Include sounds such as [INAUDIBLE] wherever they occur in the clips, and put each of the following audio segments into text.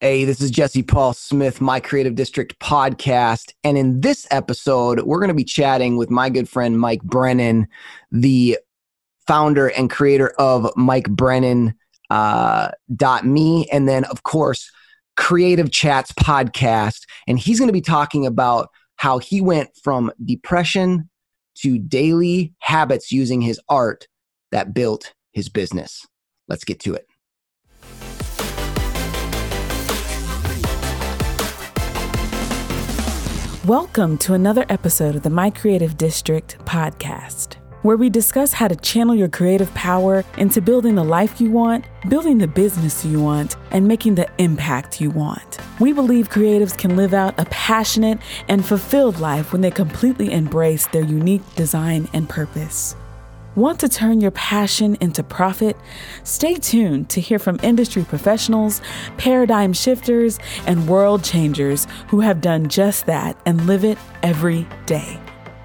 Hey, this is Jesse Paul Smith, my Creative District podcast. And in this episode, we're going to be chatting with my good friend Mike Brennan, the founder and creator of Mike Brennan uh, me, and then of course Creative Chats podcast. And he's going to be talking about how he went from depression to daily habits using his art that built his business. Let's get to it. Welcome to another episode of the My Creative District podcast, where we discuss how to channel your creative power into building the life you want, building the business you want, and making the impact you want. We believe creatives can live out a passionate and fulfilled life when they completely embrace their unique design and purpose. Want to turn your passion into profit? Stay tuned to hear from industry professionals, paradigm shifters, and world changers who have done just that and live it every day.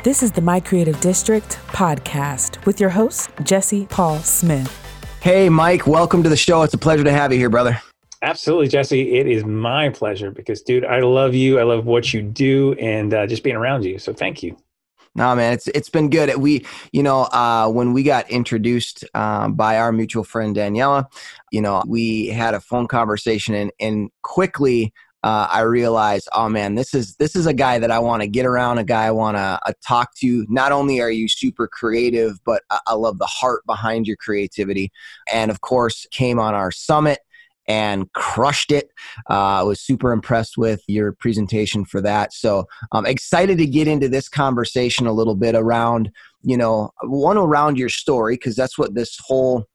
This is the My Creative District podcast with your host, Jesse Paul Smith. Hey, Mike, welcome to the show. It's a pleasure to have you here, brother. Absolutely, Jesse. It is my pleasure because, dude, I love you. I love what you do and uh, just being around you. So thank you. No, man, it's it's been good. We, you know, uh, when we got introduced uh, by our mutual friend Daniela, you know, we had a phone conversation, and and quickly uh, I realized, oh man, this is this is a guy that I want to get around, a guy I want to uh, talk to. Not only are you super creative, but I, I love the heart behind your creativity, and of course, came on our summit and crushed it. Uh, I was super impressed with your presentation for that. So I'm excited to get into this conversation a little bit around, you know, one around your story because that's what this whole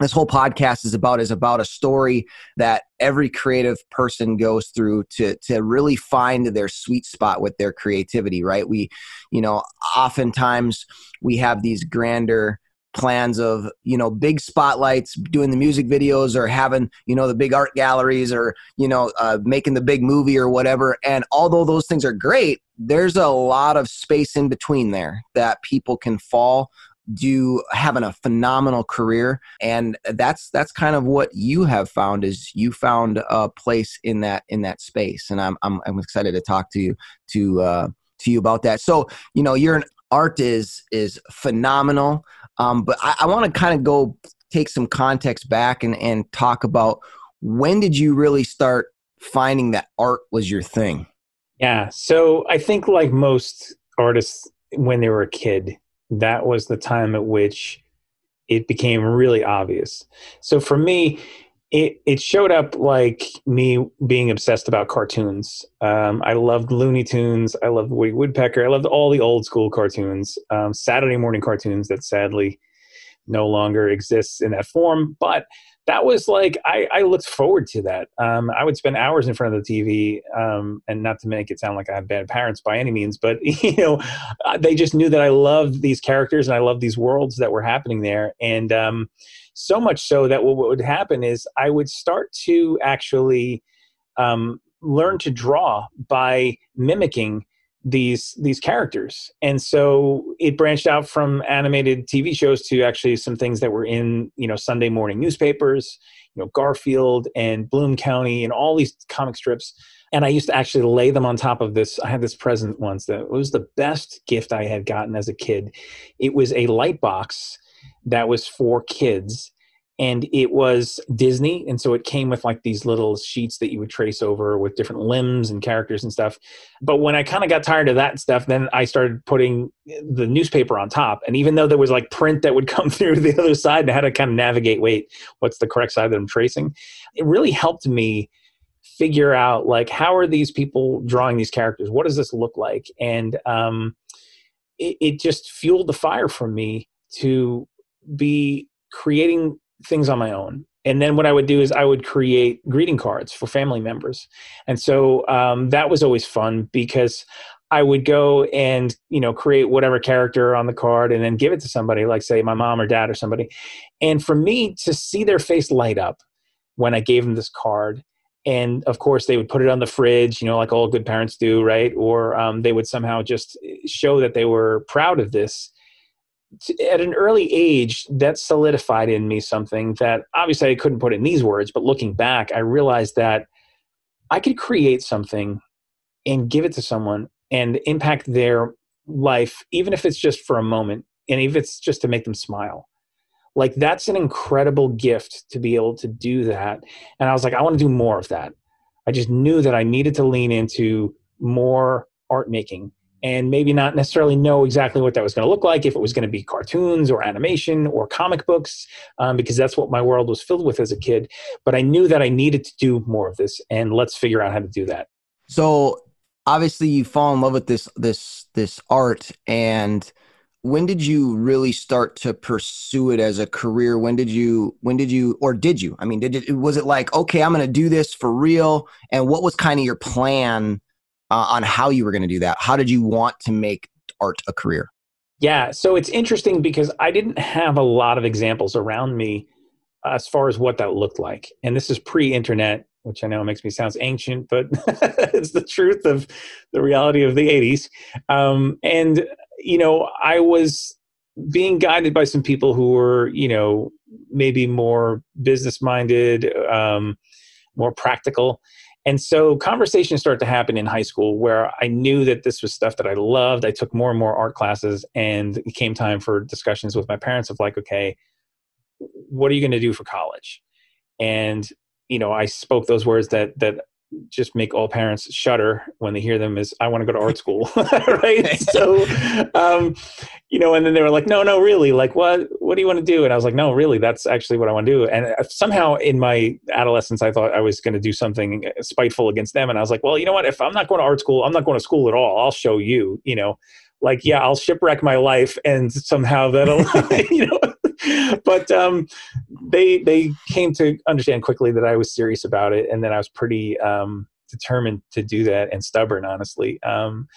this whole podcast is about is about a story that every creative person goes through to to really find their sweet spot with their creativity right we you know oftentimes we have these grander plans of you know big spotlights doing the music videos or having you know the big art galleries or you know uh, making the big movie or whatever. And although those things are great there's a lot of space in between there that people can fall do having a phenomenal career. And that's that's kind of what you have found is you found a place in that in that space. And i'm i'm, I'm excited to talk to you to uh to you about that. So you know your art is is phenomenal um, but I, I want to kind of go take some context back and, and talk about when did you really start finding that art was your thing? Yeah. So I think, like most artists, when they were a kid, that was the time at which it became really obvious. So for me, it, it showed up like me being obsessed about cartoons. Um, I loved Looney Tunes. I loved Woody Woodpecker. I loved all the old school cartoons, um, Saturday morning cartoons that sadly no longer exists in that form. But that was like I, I looked forward to that. Um, I would spend hours in front of the TV, um, and not to make it sound like I had bad parents by any means, but [LAUGHS] you know, uh, they just knew that I loved these characters and I loved these worlds that were happening there, and um, so much so that what, what would happen is I would start to actually um, learn to draw by mimicking these these characters. And so it branched out from animated tv shows to actually some things that were in you know sunday morning newspapers you know garfield and bloom county and all these comic strips. And i used to actually lay them on top of this. I had this present once that was the best gift i had gotten as a kid. It was a light box that was for kids and it was Disney, and so it came with like these little sheets that you would trace over with different limbs and characters and stuff. But when I kind of got tired of that stuff, then I started putting the newspaper on top. And even though there was like print that would [LAUGHS] come through the other side, and I had to kind of navigate, wait, what's the correct side that I'm tracing? It really helped me figure out like how are these people drawing these characters? What does this look like? And um, it, it just fueled the fire for me to be creating things on my own. And then what i would do is i would create greeting cards for family members. And so um, that was always fun because i would go and you know create whatever character on the card and then give it to somebody like say my mom or dad or somebody. And for me to see their face light up when i gave them this card and of course they would put it on the fridge you know like all good parents do right? Or um, they would somehow just show that they were proud of this at an early age, that solidified in me something that obviously I couldn't put in these words, but looking back, I realized that I could create something and give it to someone and impact their life, even if it's just for a moment, and if it's just to make them smile. Like that's an incredible gift to be able to do that. And I was like, I want to do more of that. I just knew that I needed to lean into more art making and maybe not necessarily know exactly what that was going to look like if it was going to be cartoons or animation or comic books um, because that's what my world was filled with as a kid. But i knew that i needed to do more of this and let's figure out how to do that. So obviously you fall in love with this this this art and when did you really start to pursue it as a career? When did you when did you or did you? I mean did it was it like okay i'm going to do this for real and what was kind of your plan uh, on how you were going to do that. How did you want to make art a career? Yeah, so it's interesting because I didn't have a lot of examples around me as far as what that looked like. And this is pre internet, which I know makes me sound ancient, but [LAUGHS] it's the truth of the reality of the 80s. Um, and, you know, I was being guided by some people who were, you know, maybe more business minded, um, more practical. And so conversations start to happen in high school where I knew that this was stuff that I loved. I took more and more art classes, and it came time for discussions with my parents of like, okay, what are you going to do for college? And you know, I spoke those words that that just make all parents shudder when they hear them is i want to go to art [LAUGHS] school. [LAUGHS] Right? So um, you know and then they were like no no really like what what do you want to do? And i was like no really that's actually what i want to do. And uh, somehow in my adolescence i thought i was going to do something uh, spiteful against them and i was like well you know what? If i'm not going to art school i'm not going to school at all. I'll show you you know? Like yeah i'll shipwreck my life and somehow that'll [LAUGHS] you know [LAUGHS] but um, they they came to understand quickly that I was serious about it, and that I was pretty um, determined to do that and stubborn, honestly. Um,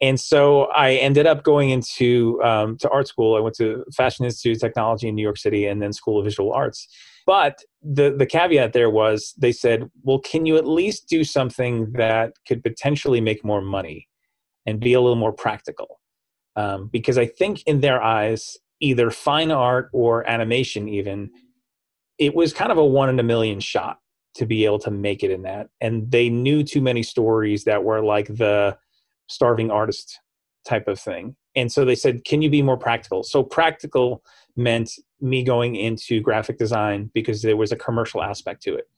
and so I ended up going into um, to art school. I went to Fashion Institute of Technology in New York City, and then School of Visual Arts. But the the caveat there was they said, "Well, can you at least do something that could potentially make more money and be a little more practical?" Um, because I think in their eyes, either fine art or animation even it was kind of a one in a million shot to be able to make it in that. And they knew too many stories that were like the starving artist type of thing. And so they said can you be more practical? So practical meant me going into graphic design because there was a commercial aspect to it.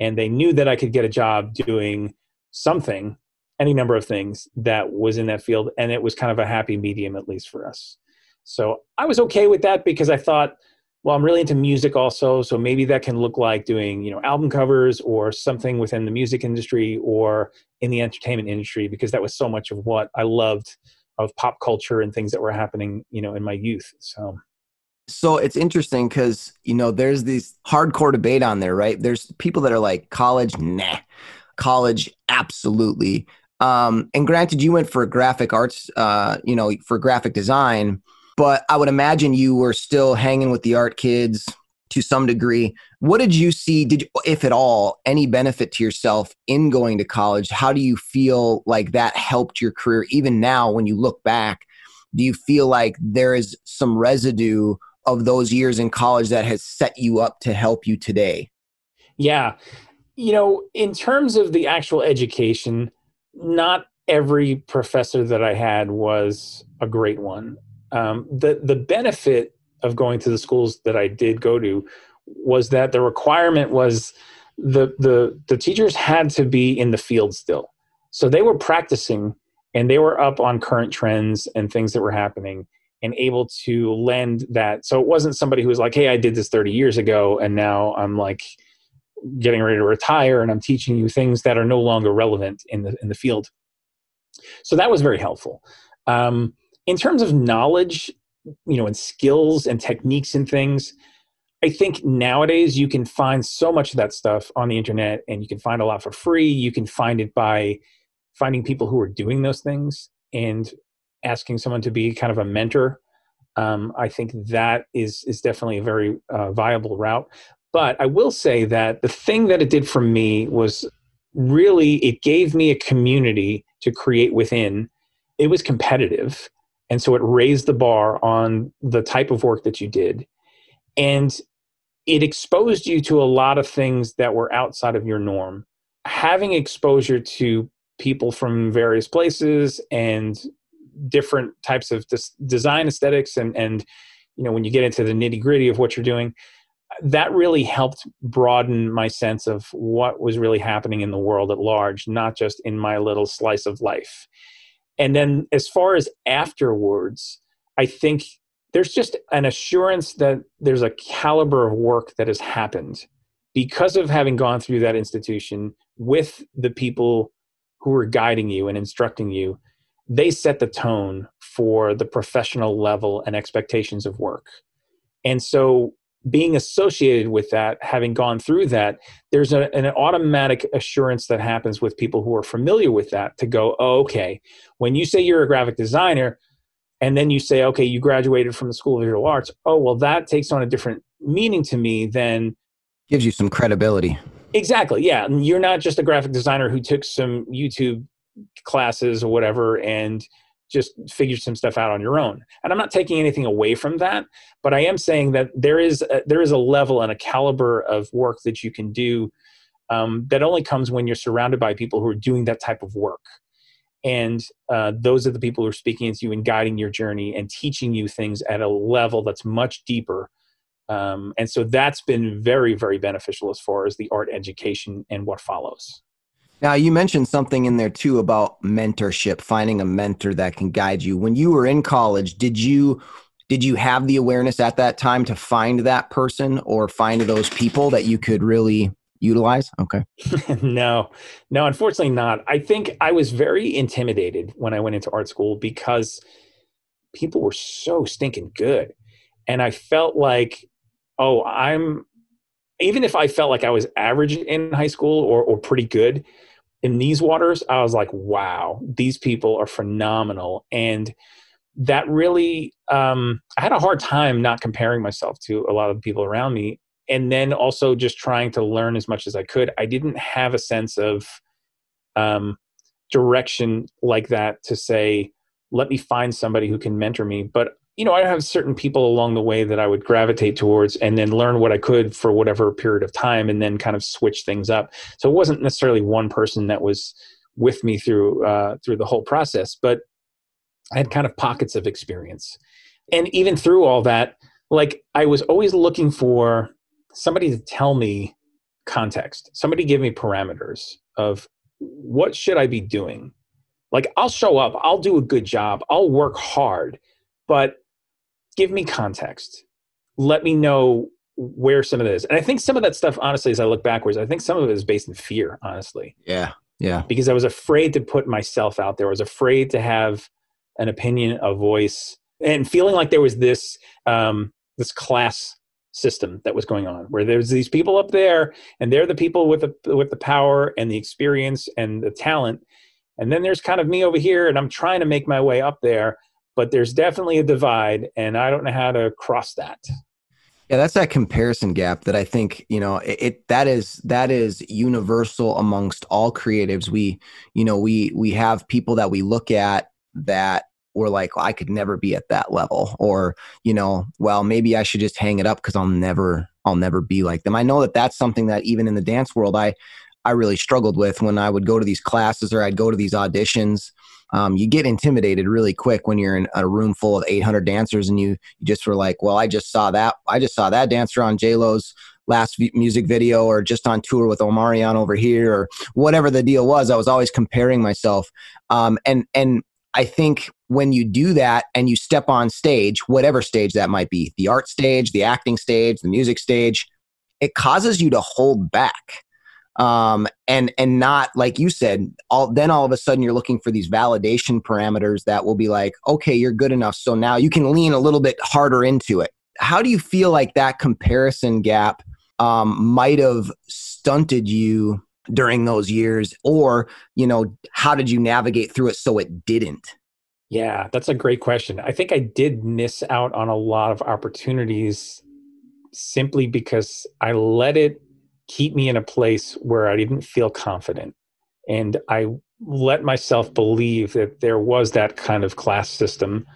And they knew that i could get a job doing something any number of things that was in that field and it was kind of a happy medium at least for us so I was okay with that because I thought, well, I'm really into music also, so maybe that can look like doing, you know, album covers or something within the music industry or in the entertainment industry because that was so much of what I loved of pop culture and things that were happening, you know, in my youth. So so it's interesting because you know there's this hardcore debate on there, right? There's people that are like college, nah, college, absolutely. Um, and granted, you went for graphic arts, uh, you know, for graphic design, but I would imagine you were still hanging with the art kids to some degree. What did you see, did you, if at all, any benefit to yourself in going to college? How do you feel like that helped your career even now when you look back? Do you feel like there is some residue of those years in college that has set you up to help you today? Yeah. You know, in terms of the actual education, not every professor that I had was a great one um, the the benefit of going to the schools that I did go to was that the requirement was the the the teachers had to be in the field still, so they were practicing and they were up on current trends and things that were happening and able to lend that. So it wasn't somebody who was like, "Hey, I did this 30 years ago, and now I'm like." getting ready to retire and I'm teaching you things that are no longer relevant in the in the field. So that was very helpful. Um, in terms of knowledge, you know, and skills and techniques and things, I think nowadays you can find so much of that stuff on the internet and you can find a lot for free. You can find it by finding people who are doing those things and asking someone to be kind of a mentor. Um, I think that is is definitely a very uh, viable route. But I will say that the thing that it did for me was really it gave me a community to create within. It was competitive and so it raised the bar on the type of work that you did. And it exposed you to a lot of things that were outside of your norm. having exposure to people from various places and different types of des- design aesthetics and and you know when you get into the nitty gritty of what you're doing that really helped broaden my sense of what was really happening in the world at large not just in my little slice of life and then as far as afterwards i think there's just an assurance that there's a caliber of work that has happened because of having gone through that institution with the people who are guiding you and instructing you. They set the tone for the professional level and expectations of work. And so being associated with that having gone through that there's a, an automatic assurance that happens with people who are familiar with that to go oh, okay when you say you're a graphic designer and then you say okay you graduated from the school of visual arts oh well that takes on a different meaning to me than gives you some credibility. Exactly yeah you're not just a graphic designer who took some youtube classes or whatever and just figure some stuff out on your own. And i'm not taking anything away from that but i am saying that there is a, there is a level and a caliber of work that you can do um, that only comes when you're surrounded by people who are doing that type of work. And uh, those are the people who are speaking to you and guiding your journey and teaching you things at a level that's much deeper. Um, and so that's been very very beneficial as far as the art education and what follows now you mentioned something in there too about mentorship finding a mentor that can guide you when you were in college did you did you have the awareness at that time to find that person or find those people that you could really utilize? Okay. [LAUGHS] no, no, unfortunately not. I think I was very intimidated when I went into art school because people were so stinking good. And I felt like, oh, I'm, even if I felt like I was average in high school or, or pretty good in these waters, I was like, wow, these people are phenomenal. And that really, um, I had a hard time not comparing myself to a lot of the people around me and then also just trying to learn as much as I could. I didn't have a sense of um, direction like that to say, let me find somebody who can mentor me. But you know, I have certain people along the way that I would gravitate towards, and then learn what I could for whatever period of time, and then kind of switch things up. So it wasn't necessarily one person that was with me through uh, through the whole process, but I had kind of pockets of experience. And even through all that, like I was always looking for somebody to tell me context somebody give me parameters of what should i be doing like i'll show up i'll do a good job i'll work hard but give me context. Let me know where some of this and i think some of that stuff honestly as i look backwards i think some of it is based in fear honestly. Yeah yeah. Because i was afraid to put myself out there. I was afraid to have an opinion a voice and feeling like there was this um this class system that was going on where there's these people up there and they're the people with the with the power and the experience and the talent. And then there's kind of me over here and i'm trying to make my way up there but there's definitely a divide and i don't know how to cross that yeah that's that comparison gap that i think you know it, it that is that is universal amongst all creatives we you know we we have people that we look at that or like well, I could never be at that level or you know well maybe I should just hang it up cuz I'll never I'll never be like them. I know that that's something that even in the dance world I I really struggled with when I would go to these classes or I'd go to these auditions. Um, you get intimidated really quick when you're in a room full of 800 dancers and you, you just were like, well, I just saw that. I just saw that dancer on J Lo's last music video or just on tour with Omarion over here or whatever the deal was. I was always comparing myself. Um, and, and I think when you do that and you step on stage, whatever stage that might be, the art stage, the acting stage, the music stage, it causes you to hold back. Um, and and not like you said, all then all of a sudden you're looking for these validation parameters that will be like, okay, you're good enough. So now you can lean a little bit harder into it. How do you feel like that comparison gap um, might have stunted you during those years or you know how did you navigate through it so it didn't yeah that's a great question i think i did miss out on a lot of opportunities simply because i let it keep me in a place where i didn't feel confident. And i let myself believe that there was that kind of class system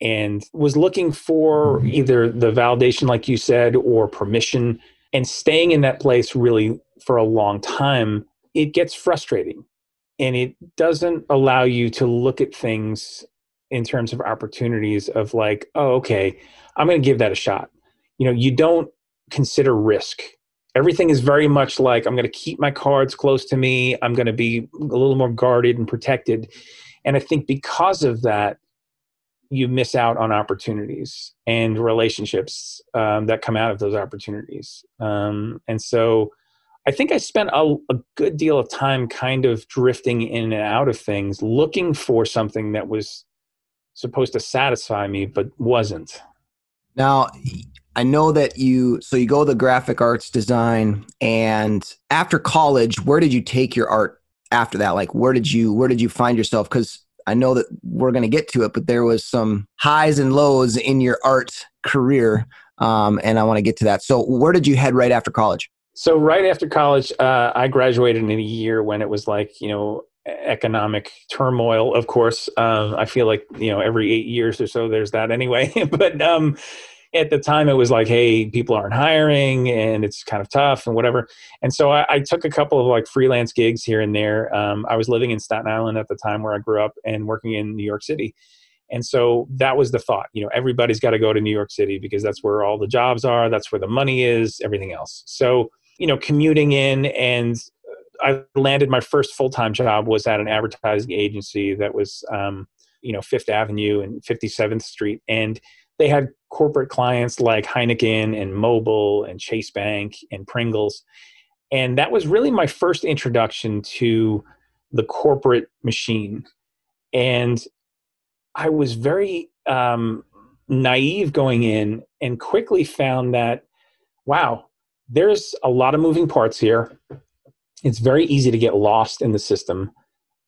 and was looking for either the validation like you said or permission. And staying in that place really for a long time it gets frustrating. And it doesn't allow you to look at things in terms of opportunities of like oh okay i'm going to give that a shot. You know you don't consider risk everything is very much like i'm going to keep my cards close to me i'm going to be a little more guarded and protected and i think because of that you miss out on opportunities and relationships um, that come out of those opportunities um, and so I think I spent a, a, good deal of time kind of drifting in and out of things, looking for something that was supposed to satisfy me, but wasn't. Now, I know that you, so you go the graphic arts design, and after college, where did you take your art after that? Like, where did you, where did you find yourself? Because I know that we're going to get to it, but there was some highs and lows in your art career, um, and I want to get to that. So, where did you head right after college? So right after college, uh, I graduated in a year when it was like you know economic turmoil. Of course, uh, I feel like you know every eight years or so there's that anyway. [LAUGHS] but um, at the time, it was like, hey, people aren't hiring and it's kind of tough and whatever. And so I, I took a couple of like freelance gigs here and there. Um, I was living in Staten Island at the time where I grew up and working in New York City. And so that was the thought. You know, everybody's got to go to New York City because that's where all the jobs are, that's where the money is, everything else. So you know, commuting in and I landed my first full time job was at an advertising agency that was, um, you know, Fifth Avenue and 57th Street. And they had corporate clients like Heineken and Mobil and Chase Bank and Pringles. And that was really my first introduction to the corporate machine. And I was very um, naive going in and quickly found that, wow, there's a lot of moving parts here. It's very easy to get lost in the system.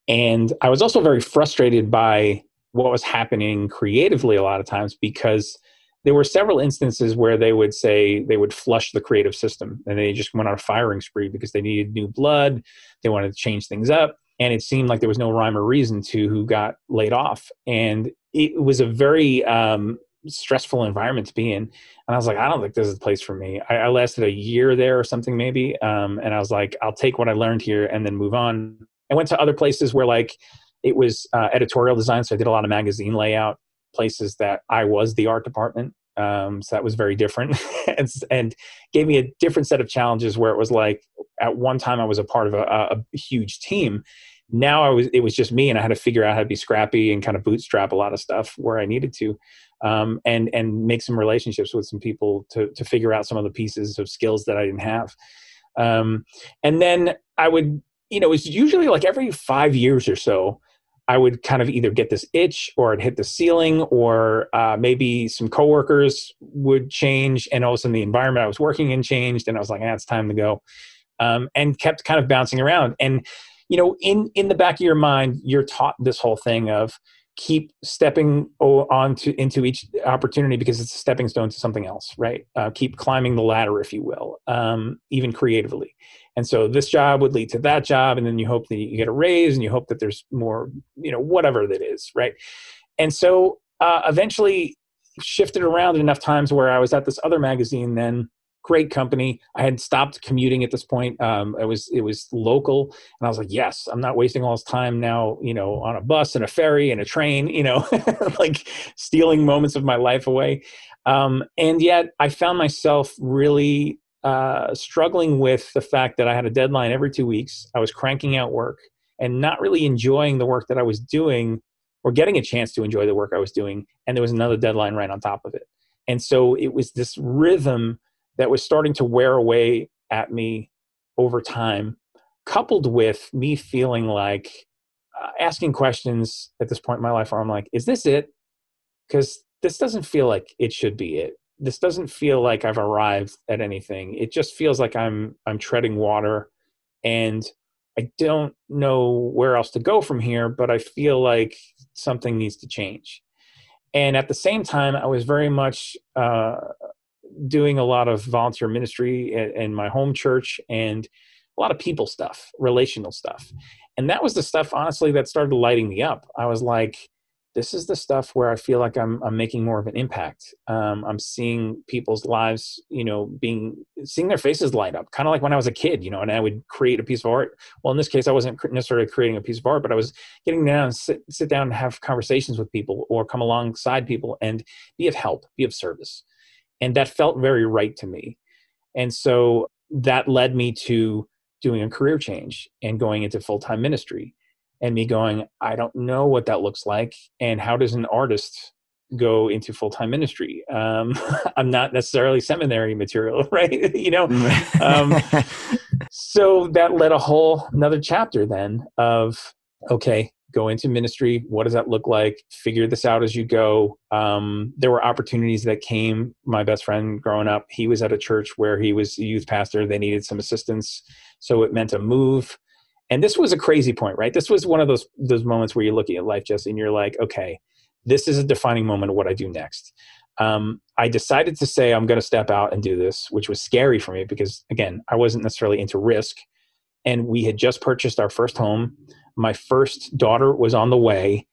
And I was also very frustrated by what was happening creatively a lot of times because there were several instances where they would say they would flush the creative system and they just went on a firing spree because they needed new blood. They wanted to change things up. And it seemed like there was no rhyme or reason to who got laid off. And it was a very um, stressful environment to be in. And I was like, I don't think this is the place for me. I, I lasted a year there or something maybe. Um, and I was like, I'll take what I learned here and then move on. I went to other places where like it was uh, editorial design. So I did a lot of magazine layout places that I was the art department. Um, so that was very different [LAUGHS] and, and, gave me a different set of challenges where it was like at one time I was a part of a, a huge team now I was it was just me and I had to figure out how to be scrappy and kind of bootstrap a lot of stuff where I needed to um, and and make some relationships with some people to to figure out some of the pieces of skills that I didn't have. Um, and then I would, you know, it was usually like every five years or so, I would kind of either get this itch or I'd hit the ceiling or uh, maybe some coworkers would change and all of a sudden the environment I was working in changed and I was like, ah, it's time to go. Um, and kept kind of bouncing around. And, you know, in, in the back of your mind, you're taught this whole thing of, keep stepping on to into each opportunity because it's a stepping stone to something else right uh, keep climbing the ladder if you will um, even creatively and so this job would lead to that job and then you hope that you get a raise and you hope that there's more you know whatever that is right and so uh, eventually shifted around enough times where i was at this other magazine then great company. I had stopped commuting at this point. Um, it was it was local, and I was like, yes, I'm not wasting all this time now. You know, on a bus and a ferry and a train. [LAUGHS] You know, [LAUGHS] like stealing moments of my life away. Um, and yet, I found myself really uh, struggling with the fact that I had a deadline every two weeks. I was cranking out work and not really enjoying the work that I was doing or getting a chance to enjoy the work I was doing. And there was another deadline right on top of it. And so it was this rhythm that was starting to wear away at me over time, coupled with me feeling like uh, asking questions at this point in my life where I'm like, is this it? Because this doesn't feel like it should be it. This doesn't feel like I've arrived at anything. It just feels like I'm I'm treading water and I don't know where else to go from here, but I feel like something needs to change. And at the same time, I was very much uh, doing a lot of volunteer ministry in my home church and a lot of people stuff, relational stuff. And that was the stuff, honestly, that started lighting me up. I was like, this is the stuff where I feel like I'm I'm making more of an impact. Um, I'm seeing people's lives, you know, being seeing their faces light up, kind of like when I was a kid, you know, and I would create a piece of art. Well, in this case, I wasn't necessarily creating a piece of art, but I was getting down, sit sit down, and have conversations with people, or come alongside people and be of help, be of service, and that felt very right to me. And so that led me to doing a career change and going into full time ministry and me going, I don't know what that looks like. And how does an artist go into full time ministry? Um, [LAUGHS] I'm not necessarily seminary material, [LAUGHS] right? you know? um, so that led a whole another chapter then of, okay, go into ministry. What does that look like? Figure this out as you go. Um, there were opportunities that came. My best friend growing up, he was at a church where he was a youth pastor. They needed some assistance. So it meant a move and this was a crazy point right? This was one of those those moments where you're looking at life jesse and you're like okay this is a defining moment of what i do next. Um, i decided to say i'm going to step out and do this which was scary for me because again i wasn't necessarily into risk. And we had just purchased our first home. My first daughter was on the way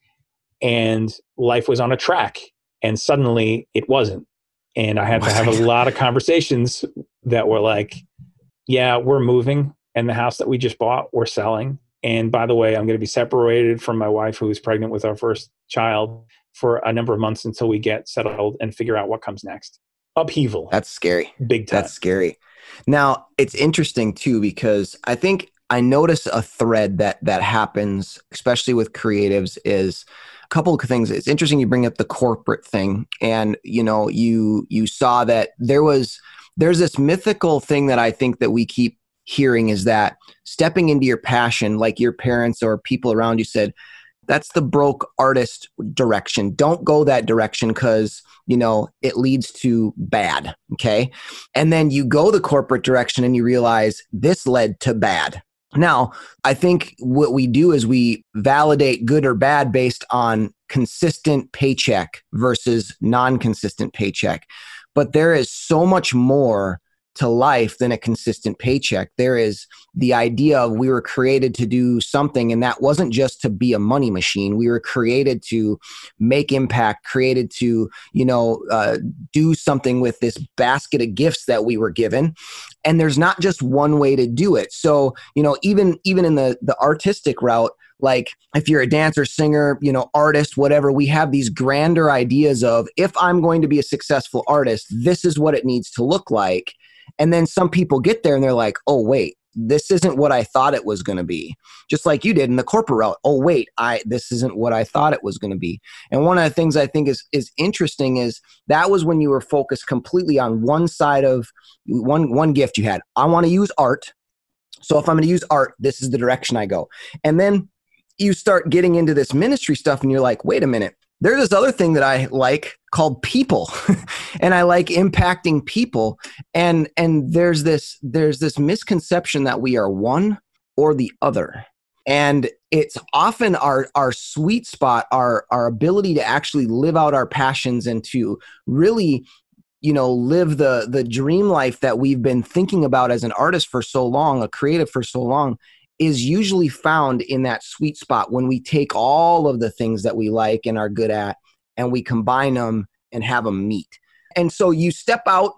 and life was on a track and suddenly it wasn't. And i had to have a [LAUGHS] lot of conversations that were like yeah we're moving and the house that we just bought we're selling. And by the way i'm going to be separated from my wife who is pregnant with our first child for a number of months until we get settled and figure out what comes next. Upheaval. That's scary. Big time. That's scary. Now it's interesting too because i think i notice a thread that that happens especially with creatives is a couple of things. It's interesting you bring up the corporate thing. And you know you you saw that there was there's this mythical thing that i think that we keep hearing is that stepping into your passion, like your parents or people around you said, that's the broke artist direction. Don't go that direction because, you know, it leads to bad. Okay. And then you go the corporate direction and you realize this led to bad. Now, I think what we do is we validate good or bad based on consistent paycheck versus non consistent paycheck. But there is so much more to life than a consistent paycheck. There is the idea of we were created to do something, and that wasn't just to be a money machine. We were created to make impact, created to, you know, uh, do something with this basket of gifts that we were given. And there's not just one way to do it. So, you know, even even in the the artistic route, like if you're a dancer singer you know artist whatever we have these grander ideas of if i'm going to be a successful artist this is what it needs to look like and then some people get there and they're like, oh, wait, this isn't what I thought it was going to be. Just like you did in the corporate route. Oh, wait, I this isn't what I thought it was going to be. And one of the things I think is is interesting is that was when you were focused completely on one side of one one gift you had. I want to use art. So if I'm going to use art, this is the direction I go. And then you start getting into this ministry stuff and you're like, wait a minute there's this other thing that I like called people [LAUGHS] and I like impacting people and and there's this there's this misconception that we are one or the other and it's often our our sweet spot our our ability to actually live out our passions and to really you know live the the dream life that we've been thinking about as an artist for so long a creative for so long is usually found in that sweet spot when we take all of the things that we like and are good at and we combine them and have them meet. And so you step out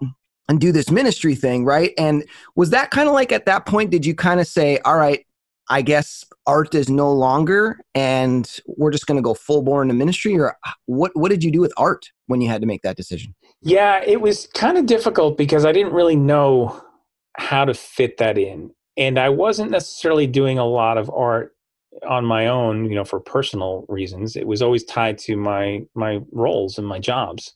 and do this ministry thing, right? And was that kind of like at that point, did you kind of say, all right, I guess art is no longer and we're just going to go full bore into ministry? Or uh, what, what did you do with art when you had to make that decision? Yeah, it was kind of difficult because I didn't really know how to fit that in and I wasn't necessarily doing a lot of art on my own, you know, for personal reasons. It was always tied to my my roles and my jobs.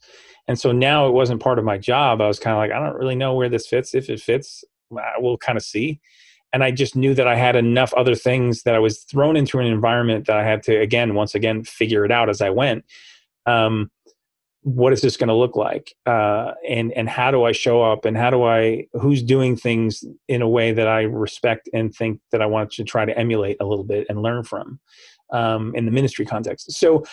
And so now it wasn't part of my job. I was kind of like, I don't really know where this fits. If it fits, we'll kind of see. And I just knew that I had enough other things that I was thrown into an environment that I had to, again, once again, figure it out as I went. Um, what is this going to look like? Uh, and and how do i show up? And how do i who's doing things in a way that i respect and think that i want to try to emulate a little bit and learn from um, in the ministry context? So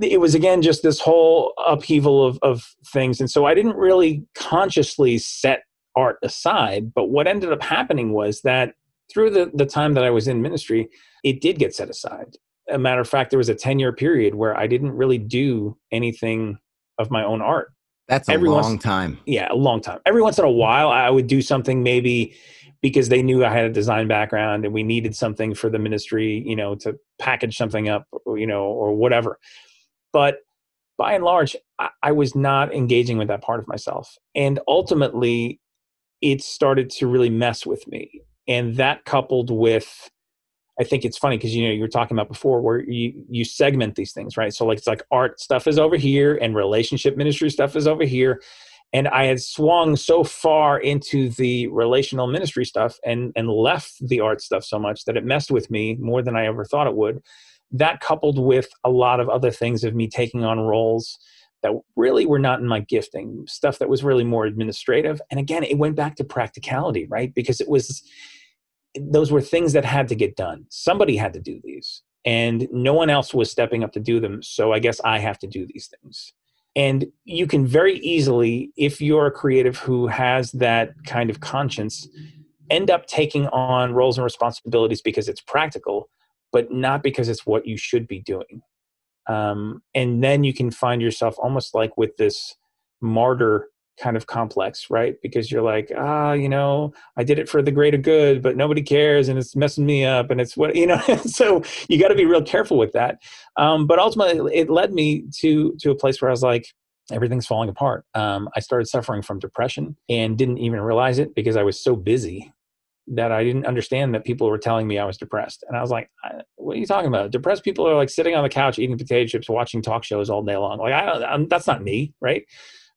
it was again just this whole upheaval of, of things. And so i didn't really consciously set art aside but what ended up happening was that through the, the time that i was in ministry it did get set aside. A matter of fact, there was a 10 year period where I didn't really do anything of my own art. That's a Every long once- time. Yeah, a long time. Every once in a while, I would do something maybe because they knew I had a design background and we needed something for the ministry, you know, to package something up, you know, or whatever. But by and large, I, I was not engaging with that part of myself. And ultimately, it started to really mess with me. And that coupled with, I think it's funny because you know you were talking about before where you you segment these things, right? So like it's like art stuff is over here and relationship ministry stuff is over here. And I had swung so far into the relational ministry stuff and and left the art stuff so much that it messed with me more than I ever thought it would. That coupled with a lot of other things of me taking on roles that really were not in my gifting, stuff that was really more administrative. And again, it went back to practicality, right? Because it was those were things that had to get done. Somebody had to do these, and no one else was stepping up to do them. So I guess I have to do these things. And you can very easily, if you're a creative who has that kind of conscience, end up taking on roles and responsibilities because it's practical, but not because it's what you should be doing. Um, and then you can find yourself almost like with this martyr kind of complex, right? Because you're like, ah, you know, I did it for the greater good, but nobody cares and it's messing me up and it's what, [LAUGHS] you know, so you got to be real careful with that. Um, but ultimately it led me to, to a place where I was like, everything's falling apart. Um, I started suffering from depression and didn't even realize it because I was so busy that I didn't understand that people were telling me I was depressed. And I was like, what are you talking about? Depressed people are like sitting on the couch eating potato chips, watching talk shows all day long. Like, I don't, I'm, that's not me, right?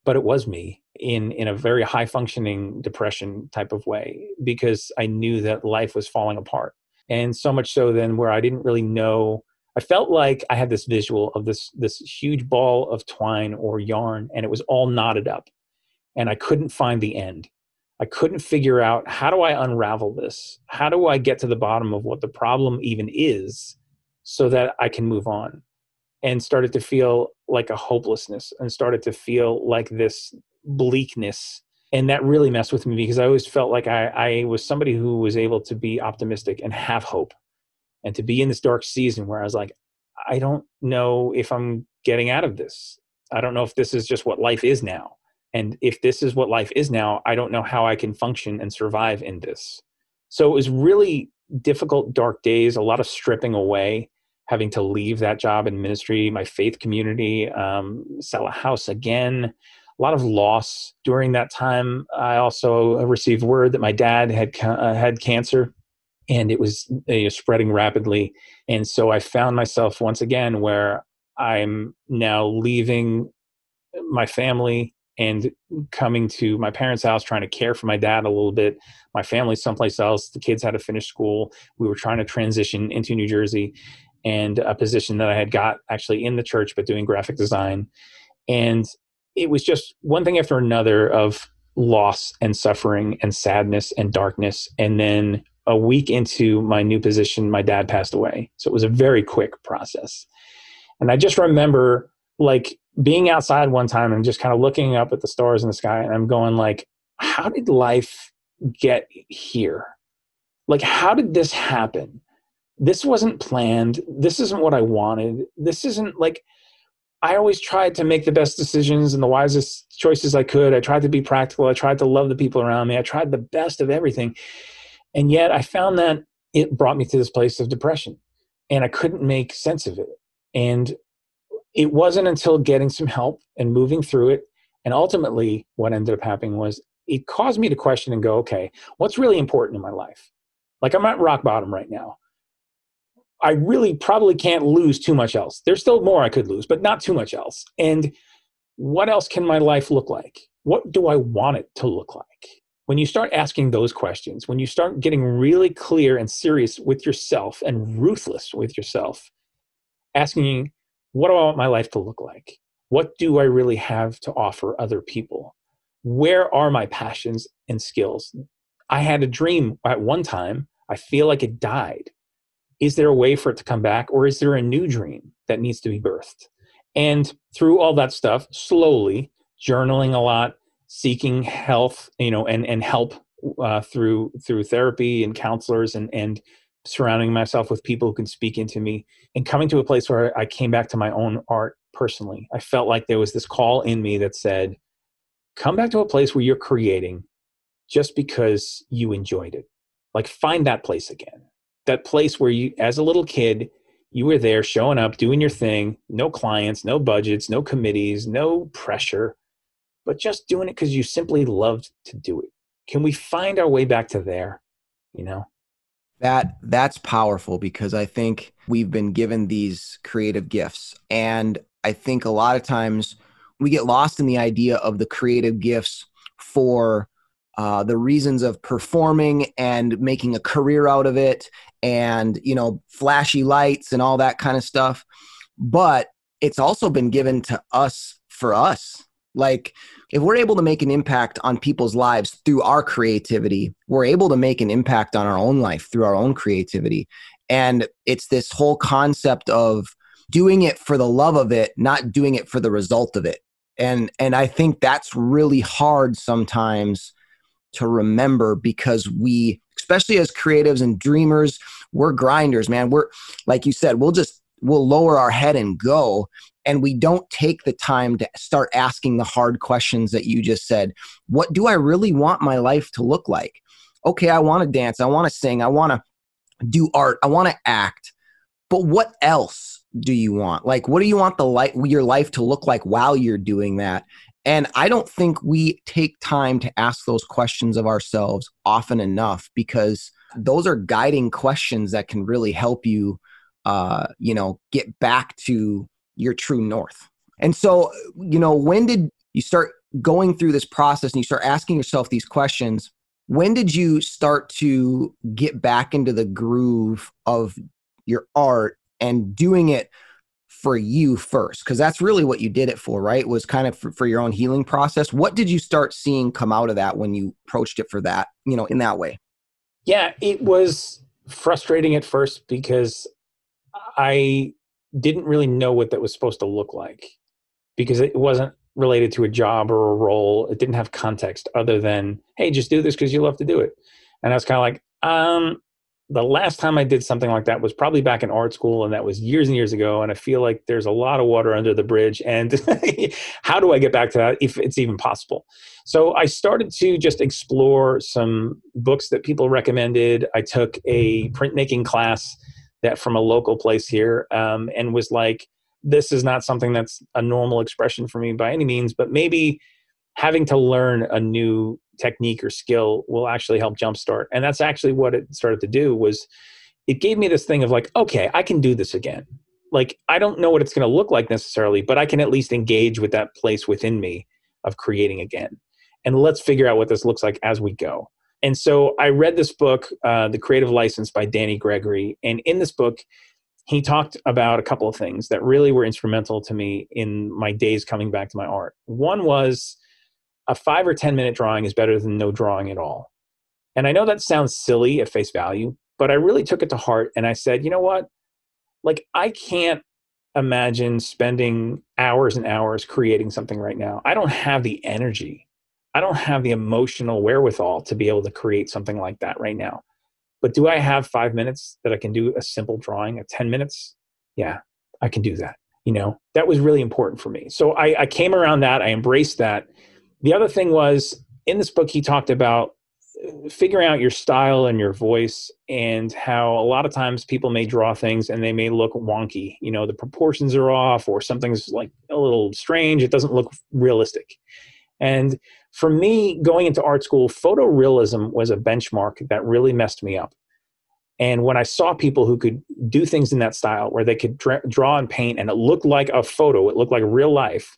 But it was me in in a very high functioning depression type of way because I knew that life was falling apart. And so much so then where I didn't really know I felt like I had this visual of this this huge ball of twine or yarn and it was all knotted up and I couldn't find the end. I couldn't figure out how do I unravel this? How do I get to the bottom of what the problem even is so that I can move on? And started to feel like a hopelessness and started to feel like this bleakness. And that really messed with me because I always felt like I, I was somebody who was able to be optimistic and have hope and to be in this dark season where I was like, I don't know if I'm getting out of this. I don't know if this is just what life is now. And if this is what life is now, I don't know how I can function and survive in this. So it was really difficult, dark days, a lot of stripping away, having to leave that job in ministry, my faith community, um, sell a house again, a lot of loss. During that time, I also received word that my dad had uh, had cancer and it was know, spreading rapidly. And so I found myself once again where I'm now leaving my family and coming to my parents' house, trying to care for my dad a little bit. My family someplace else. The kids had to finish school. We were trying to transition into New Jersey and a position that I had got actually in the church, but doing graphic design. And it was just one thing after another of loss and suffering and sadness and darkness. And then a week into my new position, my dad passed away. So it was a very quick process. And I just remember like being outside one time and just kind of looking up at the stars in the sky and I'm going like, how did life get here? Like, how did this happen? This wasn't planned. This isn't what I wanted. This isn't like, I always tried to make the best decisions and the wisest choices I could. I tried to be practical. I tried to love the people around me. I tried the best of everything. And yet I found that it brought me to this place of depression and I couldn't make sense of it. And it wasn't until getting some help and moving through it. And ultimately, what ended up happening was it caused me to question and go, okay, what's really important in my life? Like I'm at rock bottom right now. I really probably can't lose too much else. There's still more I could lose, but not too much else. And what else can my life look like? What do I want it to look like? When you start asking those questions, when you start getting really clear and serious with yourself and ruthless with yourself, asking, what do I want my life to look like? What do I really have to offer other people? Where are my passions and skills? I had a dream at one time. I feel like it died is there a way for it to come back or is there a new dream that needs to be birthed and through all that stuff slowly journaling a lot seeking health you know and and help uh, through through therapy and counselors and and surrounding myself with people who can speak into me, and coming to a place where I came back to my own art personally. I felt like there was this call in me that said, come back to a place where you're creating just because you enjoyed it. Like find that place again. That place where you, as a little kid, you were there showing up, doing your thing, no clients, no budgets, no committees, no pressure, but just doing it because you simply loved to do it. Can we find our way back to there? You know? That that's powerful because I think we've been given these creative gifts. And I think a lot of times we get lost in the idea of the creative gifts for uh, the reasons of performing and making a career out of it and you know flashy lights and all that kind of stuff. But it's also been given to us for us. Like if we're able to make an impact on people's lives through our creativity we're able to make an impact on our own life through our own creativity. And it's this whole concept of doing it for the love of it not doing it for the result of it. And and i think that's really hard sometimes to remember because we especially as creatives and dreamers we're grinders man. We're like you said we'll just we'll lower our head and go and we don't take the time to start asking the hard questions that you just said. What do i really want my life to look like? Okay i want to dance i want to sing i want to do art i want to act but what else do you want? Like what do you want the light your life to look like while you're doing that and I don't think we take time to ask those questions of ourselves often enough because those are guiding questions that can really help you, uh, you know, get back to your true north. And so, you know, when did you start going through this process and you start asking yourself these questions? When did you start to get back into the groove of your art and doing it for you first because that's really what you did it for right? Was kind of for, for, your own healing process. What did you start seeing come out of that when you approached it for that you know in that way? Yeah it was frustrating at first because i didn't really know what that was supposed to look like because it wasn't related to a job or a role. It didn't have context other than hey just do this because you love to do it. And i was kind of like um the last time I did something like that was probably back in art school, and that was years and years ago. And I feel like there's a lot of water under the bridge. And [LAUGHS] how do I get back to that if it's even possible? So I started to just explore some books that people recommended. I took a printmaking class that from a local place here, um, and was like, this is not something that's a normal expression for me by any means, but maybe having to learn a new technique or skill will actually help jumpstart. And that's actually what it started to do was it gave me this thing of like, okay, I can do this again. Like I don't know what it's going to look like necessarily, but I can at least engage with that place within me of creating again. And let's figure out what this looks like as we go. And so I read this book, uh, The Creative License by Danny Gregory. And in this book, he talked about a couple of things that really were instrumental to me in my days coming back to my art. One was a five or 10 minute drawing is better than no drawing at all. And I know that sounds silly at face value, but I really took it to heart and I said, you know what? Like, I can't imagine spending hours and hours creating something right now. I don't have the energy. I don't have the emotional wherewithal to be able to create something like that right now. But do I have five minutes that I can do a simple drawing, a 10 minutes? Yeah, I can do that. You know, that was really important for me. So I, I came around that, I embraced that, the other thing was in this book, he talked about figuring out your style and your voice and how a lot of times people may draw things and they may look wonky. You know the proportions are off or something's like a little strange. It doesn't look realistic. And for me going into art school photorealism was a benchmark that really messed me up. And when i saw people who could do things in that style where they could draw and paint and it looked like a photo it looked like real life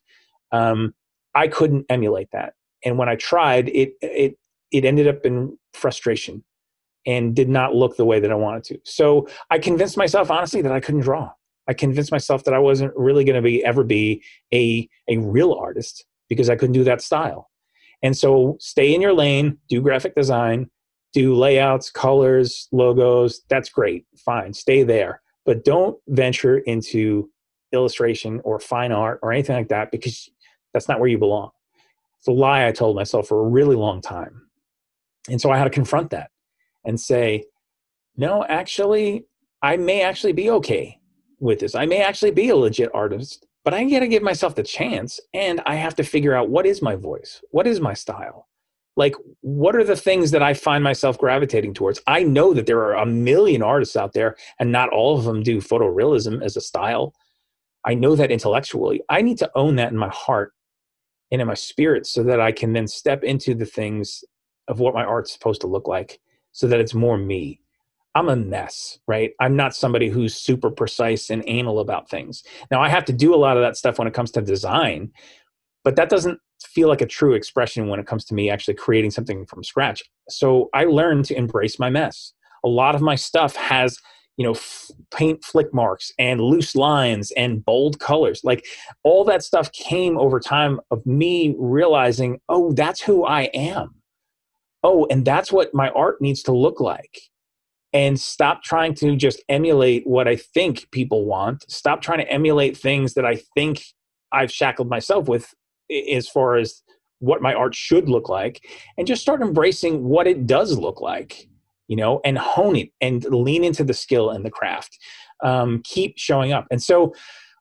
um, I couldn't emulate that. And when I tried, it it it ended up in frustration and did not look the way that I wanted to. So I convinced myself honestly that I couldn't draw. I convinced myself that I wasn't really going to be ever be a a real artist because I couldn't do that style. And so stay in your lane, do graphic design, do layouts, colors, logos, that's great. Fine, stay there. But don't venture into illustration or fine art or anything like that because that's not where you belong. It's a lie I told myself for a really long time. And so I had to confront that and say, no, actually, I may actually be okay with this. I may actually be a legit artist, but I got to give myself the chance and I have to figure out what is my voice? What is my style? Like, what are the things that I find myself gravitating towards? I know that there are a million artists out there, and not all of them do photorealism as a style. I know that intellectually. I need to own that in my heart and in my spirit so that I can then step into the things of what my art's supposed to look like so that it's more me. I'm a mess, right? I'm not somebody who's super precise and anal about things. Now, I have to do a lot of that stuff when it comes to design, but that doesn't feel like a true expression when it comes to me actually creating something from scratch. So I learned to embrace my mess. A lot of my stuff has you know f- paint flick marks and loose lines and bold colors. Like all that stuff came over time of me realizing oh that's who i am. Oh and that's what my art needs to look like. And stop trying to just emulate what i think people want. Stop trying to emulate things that i think i've shackled myself with as far as what my art should look like and just start embracing what it does look like you know, and hone it and lean into the skill and the craft. Um, keep showing up. And so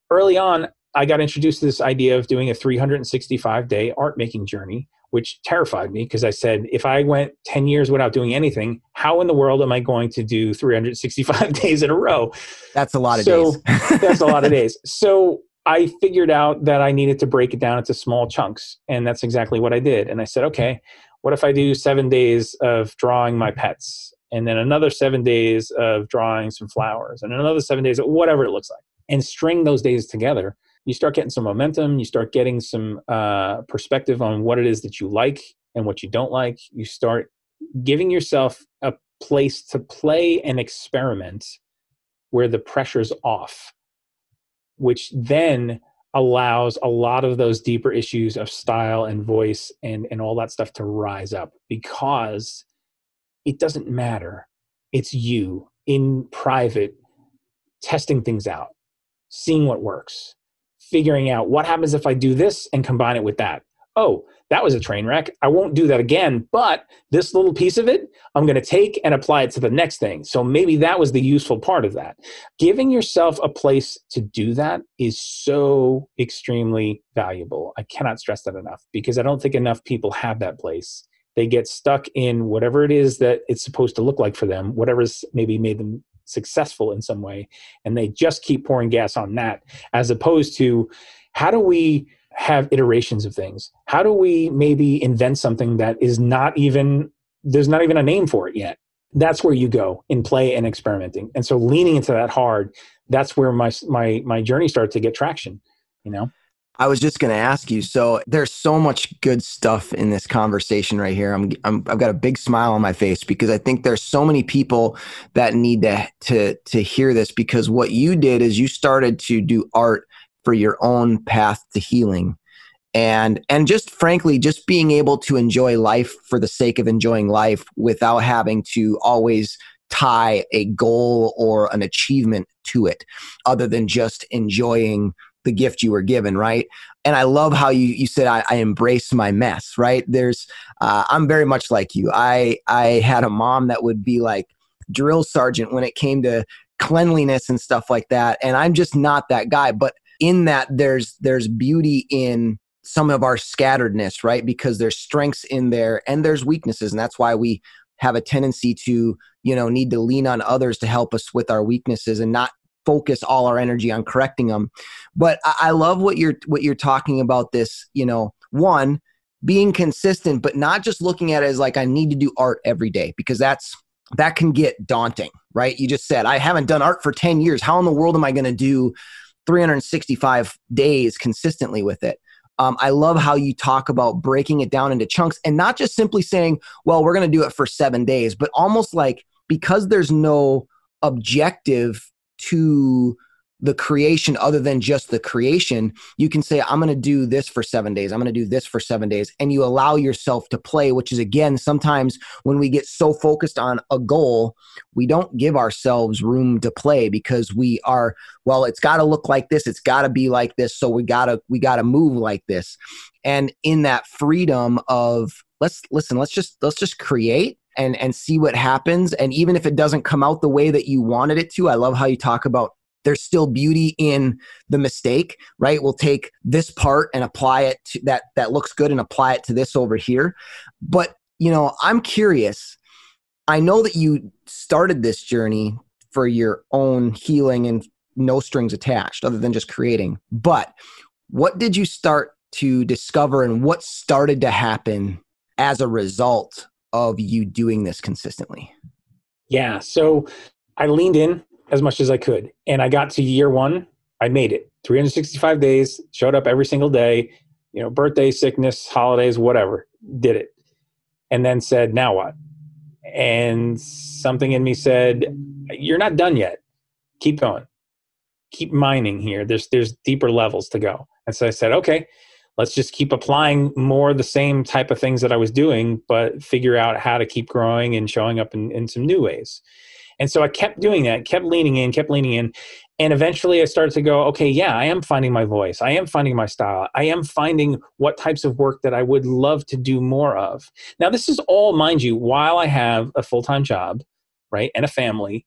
early on, I got introduced to this idea of doing a 365 day art making journey, which terrified me because I said, if I went 10 years without doing anything, how in the world am I going to do 365 [LAUGHS] days in a row? That's a lot of so, days. [LAUGHS] that's a lot of days. So I figured out that I needed to break it down into small chunks. And that's exactly what I did. And I said, okay, what if I do seven days of drawing my pets? And then another seven days of drawing some flowers and another seven days of whatever it looks like and string those days together you start getting some momentum you start getting some uh, perspective on what it is that you like and what you don't like. You start giving yourself a place to play and experiment where the pressure's off which then allows a lot of those deeper issues of style and voice and, and all that stuff to rise up because it doesn't matter. It's you in private testing things out, seeing what works, figuring out what happens if I do this and combine it with that. Oh, that was a train wreck. I won't do that again, but this little piece of it, I'm going to take and apply it to the next thing. So maybe that was the useful part of that. Giving yourself a place to do that is so extremely valuable. I cannot stress that enough because I don't think enough people have that place they get stuck in whatever it is that it's supposed to look like for them whatever's maybe made them successful in some way and they just keep pouring gas on that as opposed to how do we have iterations of things? How do we maybe invent something that is not even there's not even a name for it yet? That's where you go in play and experimenting. And so leaning into that hard that's where my my my journey started to get traction you know I was just going to ask you. So there's so much good stuff in this conversation right here. I'm, I'm I've got a big smile on my face because I think there's so many people that need to to to hear this because what you did is you started to do art for your own path to healing and and just frankly just being able to enjoy life for the sake of enjoying life without having to always tie a goal or an achievement to it other than just enjoying the gift you were given, right? And I love how you you said I, I embrace my mess, right? There's uh, I'm very much like you. I I had a mom that would be like drill sergeant when it came to cleanliness and stuff like that, and I'm just not that guy. But in that, there's there's beauty in some of our scatteredness, right? Because there's strengths in there and there's weaknesses, and that's why we have a tendency to you know need to lean on others to help us with our weaknesses and not focus all our energy on correcting them. But I, I love what you're what you're talking about. This, you know, one being consistent, but not just looking at it as like I need to do art every day because that's that can get daunting, right? You just said I haven't done art for 10 years. How in the world am I going to do 365 days consistently with it? Um, I love how you talk about breaking it down into chunks and not just simply saying, well, we're going to do it for seven days, but almost like because there's no objective to the creation other than just the creation you can say i'm going to do this for 7 days. I'm going to do this for 7 days. And you allow yourself to play which is again sometimes when we get so focused on a goal we don't give ourselves room to play because we are well it's got to look like this. It's got to be like this. So we got to we got to move like this. And in that freedom of let's listen let's just let's just create and and see what happens. And even if it doesn't come out the way that you wanted it to i love how you talk about there's still beauty in the mistake right? We'll take this part and apply it to that that looks good and apply it to this over here. But you know i'm curious. I know that you started this journey for your own healing and no strings attached other than just creating. But what did you start to discover and what started to happen as a result of you doing this consistently yeah so i leaned in as much as I could. And I got to year one, I made it 365 days, showed up every single day, you know, birthday, sickness, holidays, whatever, did it. And then said, now what? And something in me said, you're not done yet. Keep going. Keep mining here. There's there's deeper levels to go. And so I said, okay, let's just keep applying more the same type of things that I was doing, but figure out how to keep growing and showing up in, in some new ways. And so I kept doing that, kept leaning in, kept leaning in. And eventually I started to go, okay, yeah, I am finding my voice. I am finding my style. I am finding what types of work that I would love to do more of. Now, this is all, mind you, while I have a full time job, right, and a family.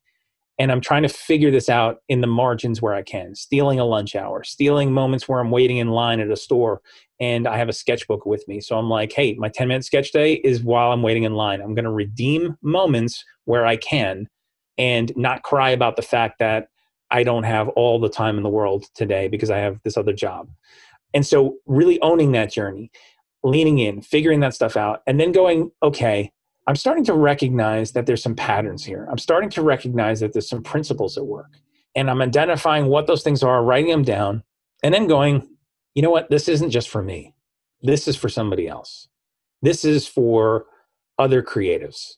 And I'm trying to figure this out in the margins where I can, stealing a lunch hour, stealing moments where I'm waiting in line at a store and I have a sketchbook with me. So I'm like, hey, my 10 minute sketch day is while I'm waiting in line. I'm going to redeem moments where I can and not cry about the fact that I don't have all the time in the world today because I have this other job. And so, really owning that journey, leaning in, figuring that stuff out, and then going, okay, I'm starting to recognize that there's some patterns here. I'm starting to recognize that there's some principles at work. And I'm identifying what those things are, writing them down, and then going, you know what? This isn't just for me. This is for somebody else. This is for other creatives,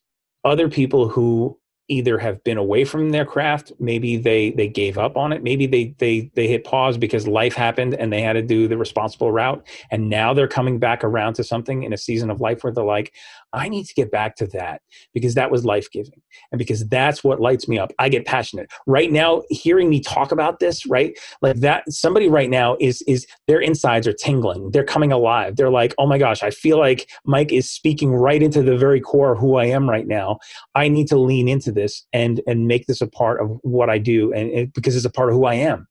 other people who either have been away from their craft maybe they they gave up on it maybe they they they hit pause because life happened and they had to do the responsible route and now they're coming back around to something in a season of life where they're like i need to get back to that because that was life-giving and because that's what lights me up. I get passionate. Right now hearing me talk about this right like that somebody right now is is their insides are tingling. They're coming alive. They're like oh my gosh i feel like mike is speaking right into the very core of who i am right now. I need to lean into this and and make this a part of what I do and because it's a part of who I am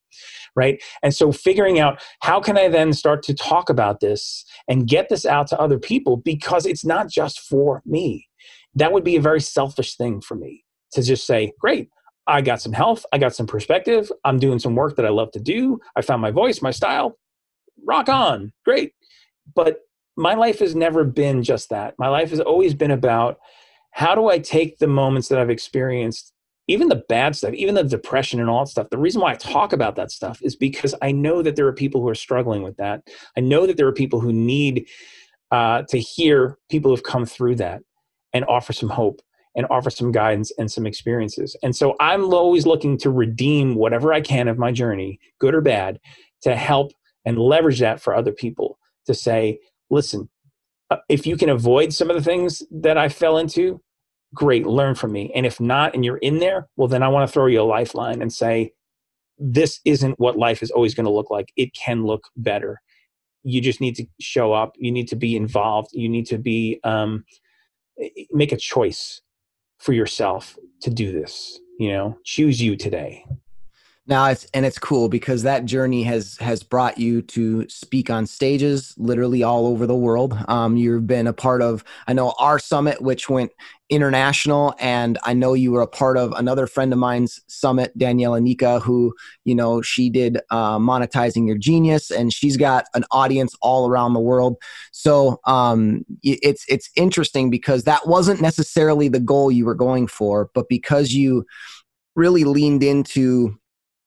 right? And so figuring out how can I then start to talk about this and get this out to other people because it's not just for me. That would be a very selfish thing for me to just say great I got some health I got some perspective I'm doing some work that I love to do I found my voice my style rock on great. But my life has never been just that. My life has always been about how do I take the moments that I've experienced, even the bad stuff, even the depression and all that stuff? The reason why I talk about that stuff is because I know that there are people who are struggling with that. I know that there are people who need uh, to hear people who've come through that and offer some hope and offer some guidance and some experiences. And so I'm always looking to redeem whatever I can of my journey, good or bad, to help and leverage that for other people to say, listen, uh, if you can avoid some of the things that I fell into, great, learn from me. And if not, and you're in there, well, then I want to throw you a lifeline and say, this isn't what life is always going to look like. It can look better. You just need to show up. You need to be involved. You need to be, um, make a choice for yourself to do this. You know, choose you today. Now it's and it's cool because that journey has has brought you to speak on stages literally all over the world. Um, you've been a part of I know our summit, which went international, and I know you were a part of another friend of mine's summit, Daniela Nika, who you know she did uh, monetizing your genius, and she's got an audience all around the world. So um, it's it's interesting because that wasn't necessarily the goal you were going for, but because you really leaned into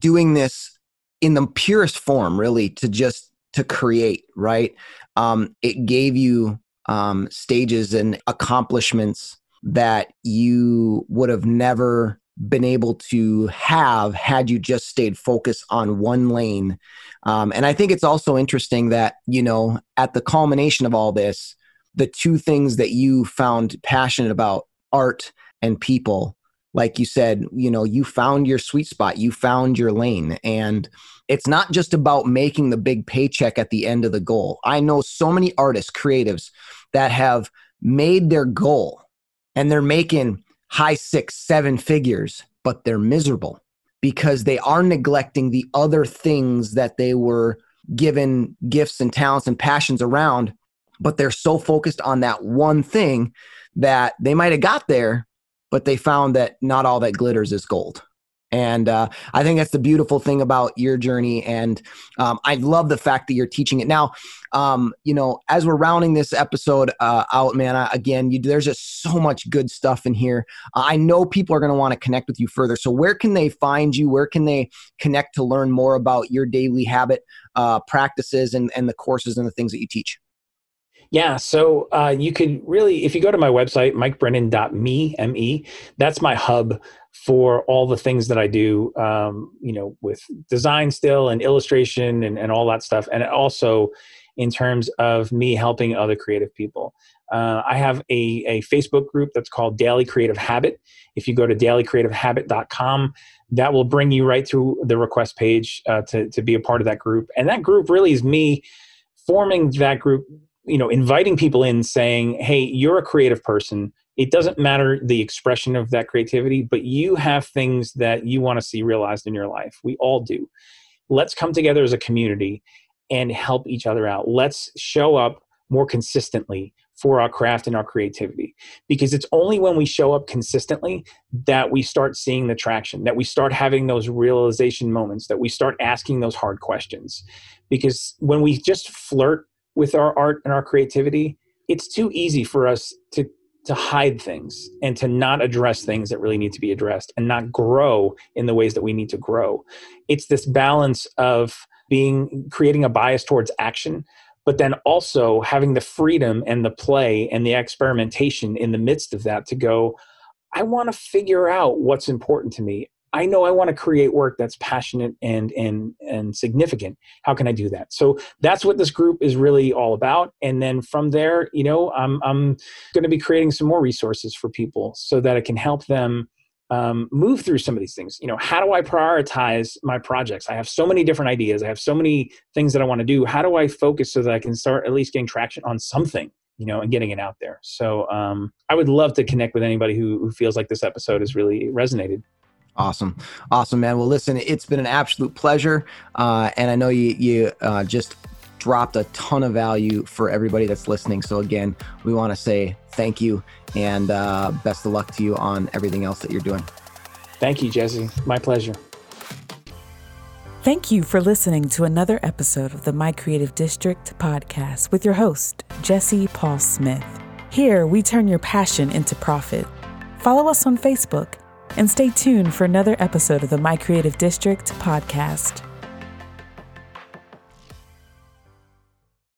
doing this in the purest form, really, to just to create, right? Um, it gave you um, stages and accomplishments that you would have never been able to have had you just stayed focused on one lane. Um, and I think it's also interesting that, you know, at the culmination of all this, the two things that you found passionate about art and people like you said, you know, you found your sweet spot, you found your lane. And it's not just about making the big paycheck at the end of the goal. I know so many artists, creatives that have made their goal and they're making high six, seven figures, but they're miserable because they are neglecting the other things that they were given gifts and talents and passions around, but they're so focused on that one thing that they might have got there, but they found that not all that glitters is gold. And uh, I think that's the beautiful thing about your journey. And um, I love the fact that you're teaching it. Now, um, you know, as we're rounding this episode uh, out, man, I, again, you, there's just so much good stuff in here. I know people are going to want to connect with you further. So, where can they find you? Where can they connect to learn more about your daily habit uh, practices and, and the courses and the things that you teach? Yeah, so uh, you can really, if you go to my website, mikebrennan.me, M-E, that's my hub for all the things that I do, um, you know, with design still and illustration and, and all that stuff. And also in terms of me helping other creative people. Uh, I have a, a Facebook group that's called Daily Creative Habit. If you go to dailycreativehabit.com, that will bring you right through the request page uh, to, to be a part of that group. And that group really is me forming that group you know inviting people in saying hey you're a creative person. It doesn't matter the expression of that creativity but you have things that you want to see realized in your life. We all do. Let's come together as a community and help each other out. Let's show up more consistently for our craft and our creativity. Because it's only when we show up consistently that we start seeing the traction that we start having those realization moments that we start asking those hard questions. Because when we just flirt with our art and our creativity, it's too easy for us to to hide things and to not address things that really need to be addressed and not grow in the ways that we need to grow. It's this balance of being creating a bias towards action but then also having the freedom and the play and the experimentation in the midst of that to go I want to figure out what's important to me. I know I want to create work that's passionate and and and significant. How can I do that? So that's what this group is really all about. And then from there, you know, I'm I'm going to be creating some more resources for people so that it can help them um, move through some of these things. You know, how do I prioritize my projects? I have so many different ideas. I have so many things that I want to do. How do I focus so that I can start at least getting traction on something? you know, and getting it out there. So um, I would love to connect with anybody who, who feels like this episode has really resonated. Awesome, awesome, man. Well, listen, it's been an absolute pleasure, uh, and I know you you uh, just dropped a ton of value for everybody that's listening. So again, we want to say thank you and uh, best of luck to you on everything else that you're doing. Thank you, Jesse. My pleasure. Thank you for listening to another episode of the My Creative District podcast with your host, Jesse Paul Smith. Here, we turn your passion into profit. Follow us on Facebook and stay tuned for another episode of the My Creative District podcast.